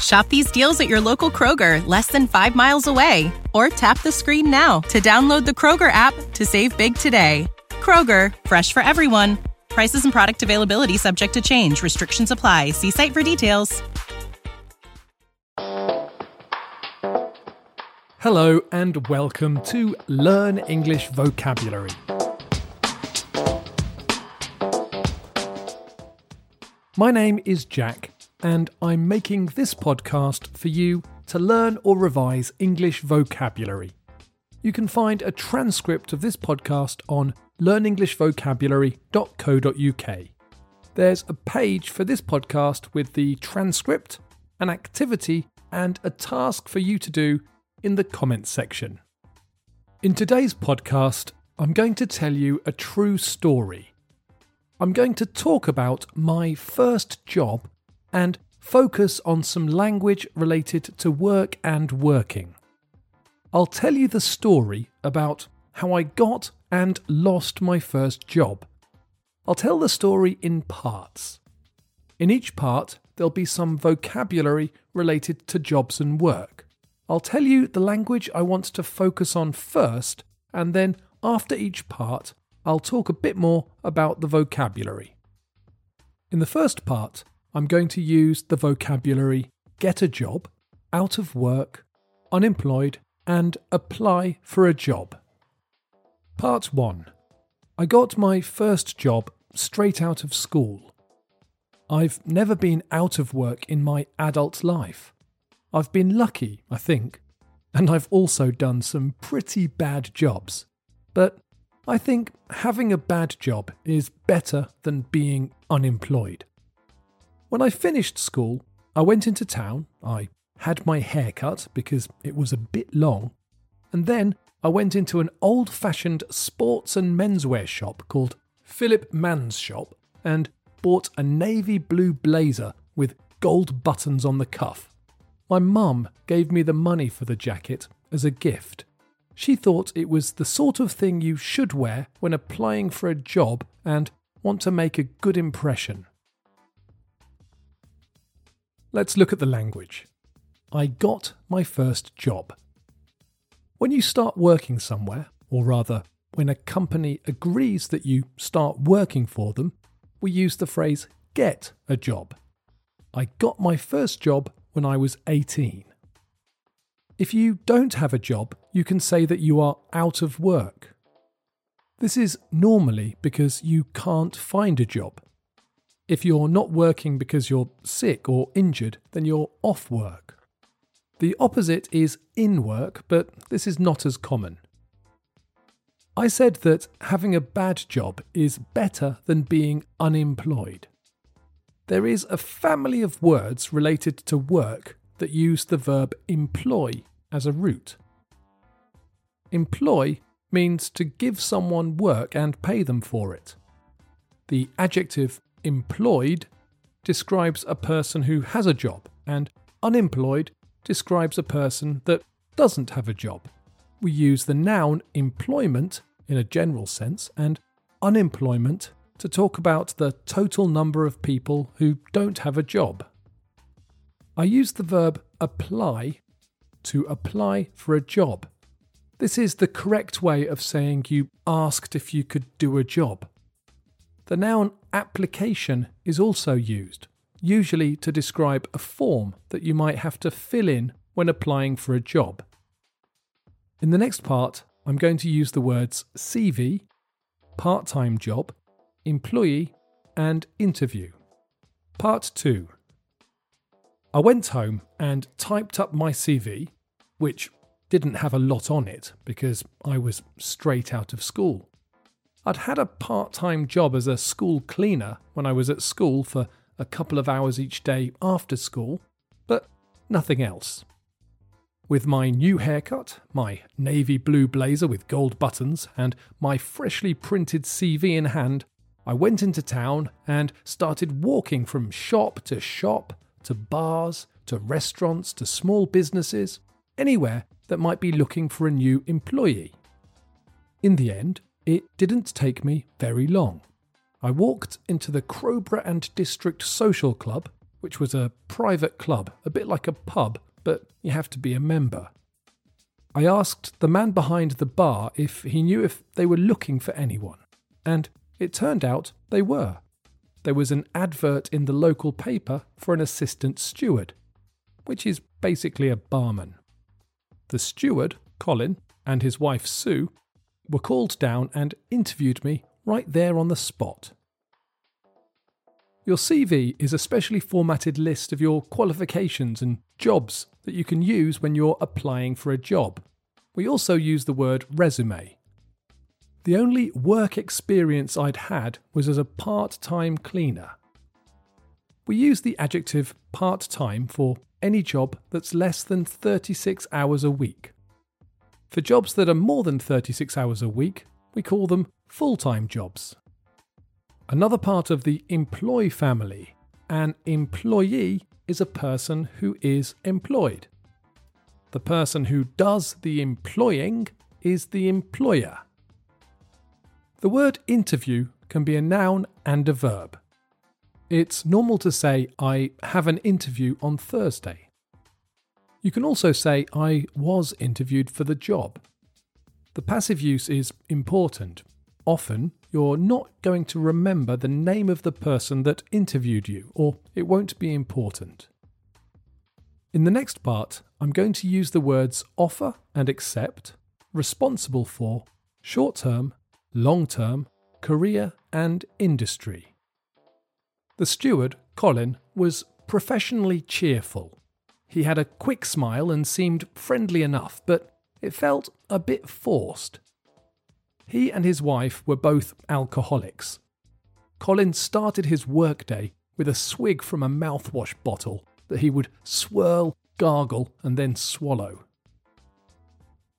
Shop these deals at your local Kroger, less than five miles away. Or tap the screen now to download the Kroger app to save big today. Kroger, fresh for everyone. Prices and product availability subject to change. Restrictions apply. See site for details. Hello and welcome to Learn English Vocabulary. My name is Jack, and I'm making this podcast for you to learn or revise English vocabulary. You can find a transcript of this podcast on learnenglishvocabulary.co.uk. There's a page for this podcast with the transcript, an activity, and a task for you to do in the comments section. In today's podcast, I'm going to tell you a true story. I'm going to talk about my first job and focus on some language related to work and working. I'll tell you the story about how I got and lost my first job. I'll tell the story in parts. In each part, there'll be some vocabulary related to jobs and work. I'll tell you the language I want to focus on first, and then after each part, I'll talk a bit more about the vocabulary. In the first part, I'm going to use the vocabulary get a job, out of work, unemployed, and apply for a job. Part 1 I got my first job straight out of school. I've never been out of work in my adult life. I've been lucky, I think, and I've also done some pretty bad jobs. But I think having a bad job is better than being unemployed. When I finished school, I went into town, I had my hair cut because it was a bit long, and then I went into an old fashioned sports and menswear shop called Philip Mann's Shop and bought a navy blue blazer with gold buttons on the cuff. My mum gave me the money for the jacket as a gift. She thought it was the sort of thing you should wear when applying for a job and want to make a good impression. Let's look at the language. I got my first job. When you start working somewhere, or rather, when a company agrees that you start working for them, we use the phrase get a job. I got my first job when I was 18. If you don't have a job, you can say that you are out of work. This is normally because you can't find a job. If you're not working because you're sick or injured, then you're off work. The opposite is in work, but this is not as common. I said that having a bad job is better than being unemployed. There is a family of words related to work that use the verb employ as a root. Employ means to give someone work and pay them for it. The adjective employed describes a person who has a job, and unemployed describes a person that doesn't have a job. We use the noun employment in a general sense and unemployment to talk about the total number of people who don't have a job. I use the verb apply to apply for a job. This is the correct way of saying you asked if you could do a job. The noun application is also used, usually to describe a form that you might have to fill in when applying for a job. In the next part, I'm going to use the words CV, part time job, employee, and interview. Part 2 I went home and typed up my CV, which didn't have a lot on it because I was straight out of school. I'd had a part time job as a school cleaner when I was at school for a couple of hours each day after school, but nothing else. With my new haircut, my navy blue blazer with gold buttons, and my freshly printed CV in hand, I went into town and started walking from shop to shop, to bars, to restaurants, to small businesses, anywhere that might be looking for a new employee. In the end, it didn't take me very long. I walked into the Crowborough and District Social Club, which was a private club, a bit like a pub, but you have to be a member. I asked the man behind the bar if he knew if they were looking for anyone, and it turned out they were. There was an advert in the local paper for an assistant steward, which is basically a barman. The steward, Colin, and his wife Sue were called down and interviewed me right there on the spot. Your CV is a specially formatted list of your qualifications and jobs that you can use when you're applying for a job. We also use the word resume. The only work experience I'd had was as a part time cleaner. We use the adjective part time for any job that's less than 36 hours a week. For jobs that are more than 36 hours a week, we call them full time jobs. Another part of the employ family, an employee is a person who is employed. The person who does the employing is the employer. The word interview can be a noun and a verb. It's normal to say, I have an interview on Thursday. You can also say, I was interviewed for the job. The passive use is important. Often, you're not going to remember the name of the person that interviewed you, or it won't be important. In the next part, I'm going to use the words offer and accept, responsible for, short term, long term, career, and industry. The steward, Colin, was professionally cheerful. He had a quick smile and seemed friendly enough, but it felt a bit forced. He and his wife were both alcoholics. Colin started his workday with a swig from a mouthwash bottle that he would swirl, gargle, and then swallow.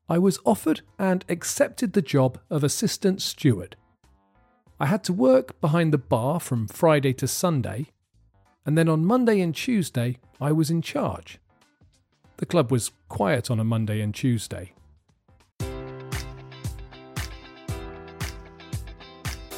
I was offered and accepted the job of assistant steward. I had to work behind the bar from Friday to Sunday, and then on Monday and Tuesday I was in charge. The club was quiet on a Monday and Tuesday.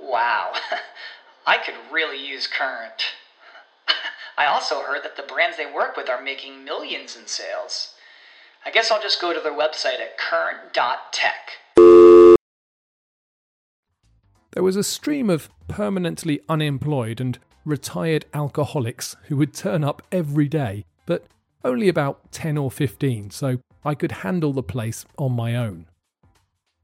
Wow, I could really use Current. I also heard that the brands they work with are making millions in sales. I guess I'll just go to their website at current.tech. There was a stream of permanently unemployed and retired alcoholics who would turn up every day, but only about 10 or 15, so I could handle the place on my own.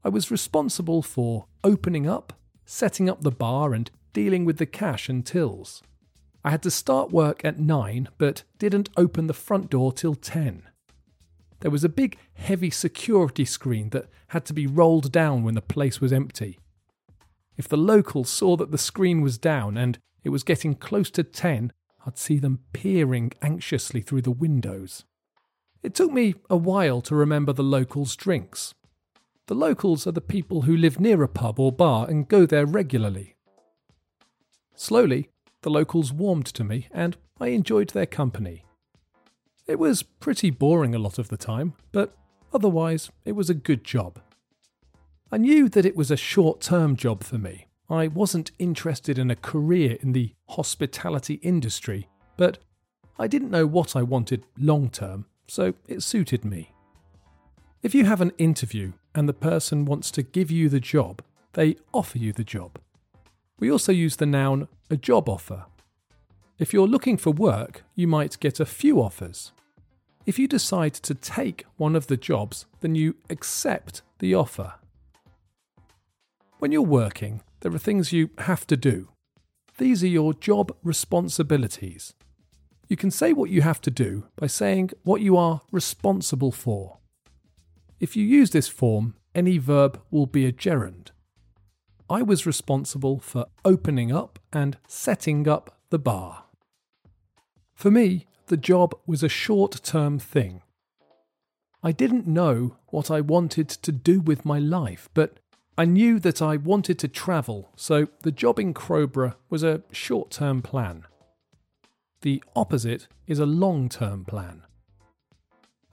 I was responsible for opening up, setting up the bar, and dealing with the cash and tills. I had to start work at 9, but didn't open the front door till 10. There was a big, heavy security screen that had to be rolled down when the place was empty. If the locals saw that the screen was down and it was getting close to 10, I'd see them peering anxiously through the windows. It took me a while to remember the locals' drinks. The locals are the people who live near a pub or bar and go there regularly. Slowly, the locals warmed to me and I enjoyed their company. It was pretty boring a lot of the time, but otherwise, it was a good job. I knew that it was a short term job for me. I wasn't interested in a career in the hospitality industry, but I didn't know what I wanted long term, so it suited me. If you have an interview and the person wants to give you the job, they offer you the job. We also use the noun a job offer. If you're looking for work, you might get a few offers. If you decide to take one of the jobs, then you accept the offer. When you're working, there are things you have to do. These are your job responsibilities. You can say what you have to do by saying what you are responsible for. If you use this form, any verb will be a gerund. I was responsible for opening up and setting up the bar. For me, the job was a short term thing. I didn't know what I wanted to do with my life, but I knew that I wanted to travel, so the job in Crowborough was a short term plan. The opposite is a long term plan.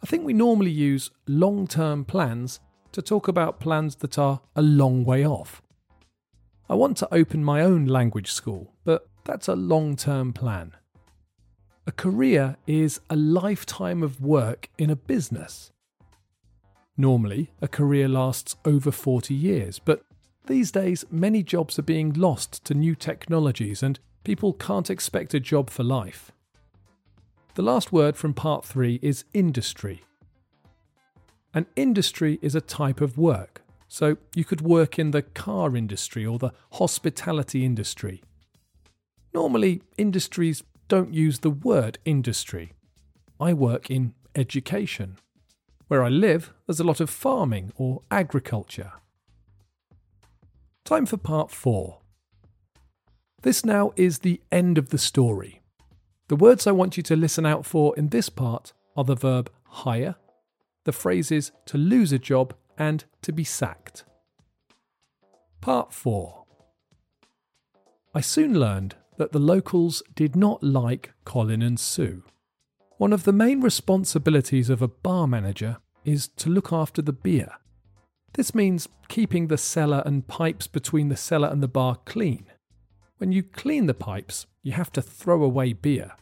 I think we normally use long term plans to talk about plans that are a long way off. I want to open my own language school, but that's a long term plan. A career is a lifetime of work in a business. Normally, a career lasts over 40 years, but these days many jobs are being lost to new technologies and people can't expect a job for life. The last word from part 3 is industry. An industry is a type of work. So you could work in the car industry or the hospitality industry. Normally, industries don't use the word industry. I work in education. Where I live, there's a lot of farming or agriculture. Time for part four. This now is the end of the story. The words I want you to listen out for in this part are the verb hire, the phrases to lose a job and to be sacked. Part 4 I soon learned that the locals did not like Colin and Sue. One of the main responsibilities of a bar manager is to look after the beer. This means keeping the cellar and pipes between the cellar and the bar clean. When you clean the pipes, you have to throw away beer.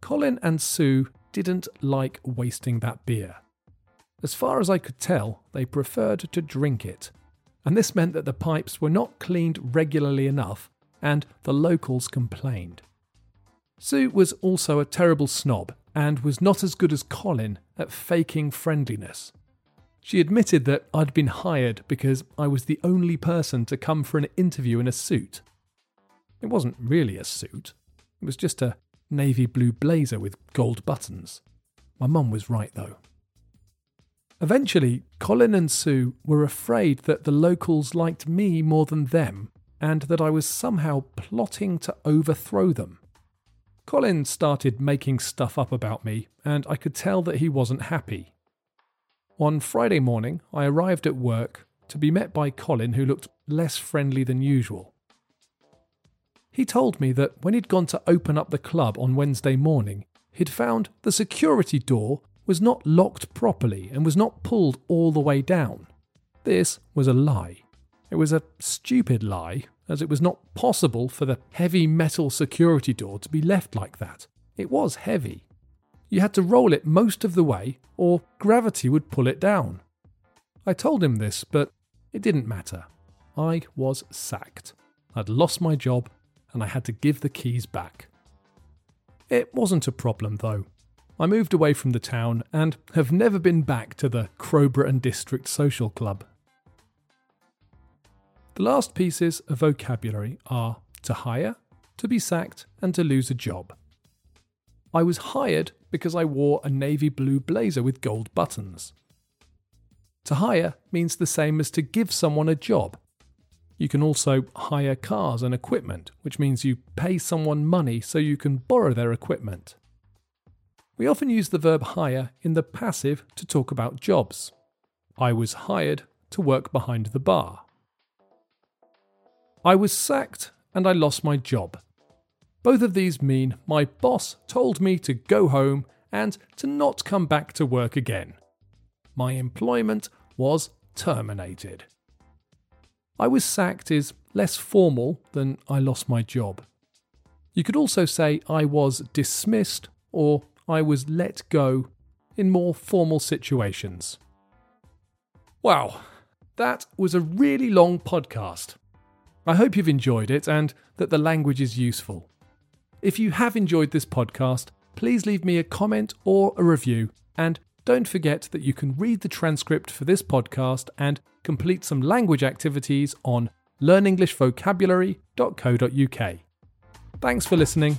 Colin and Sue didn't like wasting that beer. As far as I could tell, they preferred to drink it, and this meant that the pipes were not cleaned regularly enough, and the locals complained. Sue was also a terrible snob and was not as good as Colin at faking friendliness. She admitted that I'd been hired because I was the only person to come for an interview in a suit. It wasn't really a suit, it was just a navy blue blazer with gold buttons. My mum was right though. Eventually, Colin and Sue were afraid that the locals liked me more than them and that I was somehow plotting to overthrow them. Colin started making stuff up about me, and I could tell that he wasn't happy. One Friday morning, I arrived at work to be met by Colin, who looked less friendly than usual. He told me that when he'd gone to open up the club on Wednesday morning, he'd found the security door was not locked properly and was not pulled all the way down. This was a lie. It was a stupid lie, as it was not possible for the heavy metal security door to be left like that. It was heavy. you had to roll it most of the way or gravity would pull it down. I told him this, but it didn't matter. I was sacked. I'd lost my job and I had to give the keys back. It wasn't a problem though. I moved away from the town and have never been back to the Crowborough District Social Club. The last pieces of vocabulary are to hire, to be sacked, and to lose a job. I was hired because I wore a navy blue blazer with gold buttons. To hire means the same as to give someone a job. You can also hire cars and equipment, which means you pay someone money so you can borrow their equipment. We often use the verb hire in the passive to talk about jobs. I was hired to work behind the bar. I was sacked and I lost my job. Both of these mean my boss told me to go home and to not come back to work again. My employment was terminated. I was sacked is less formal than I lost my job. You could also say I was dismissed or I was let go in more formal situations. Wow, that was a really long podcast. I hope you've enjoyed it and that the language is useful. If you have enjoyed this podcast, please leave me a comment or a review. And don't forget that you can read the transcript for this podcast and complete some language activities on learnenglishvocabulary.co.uk. Thanks for listening.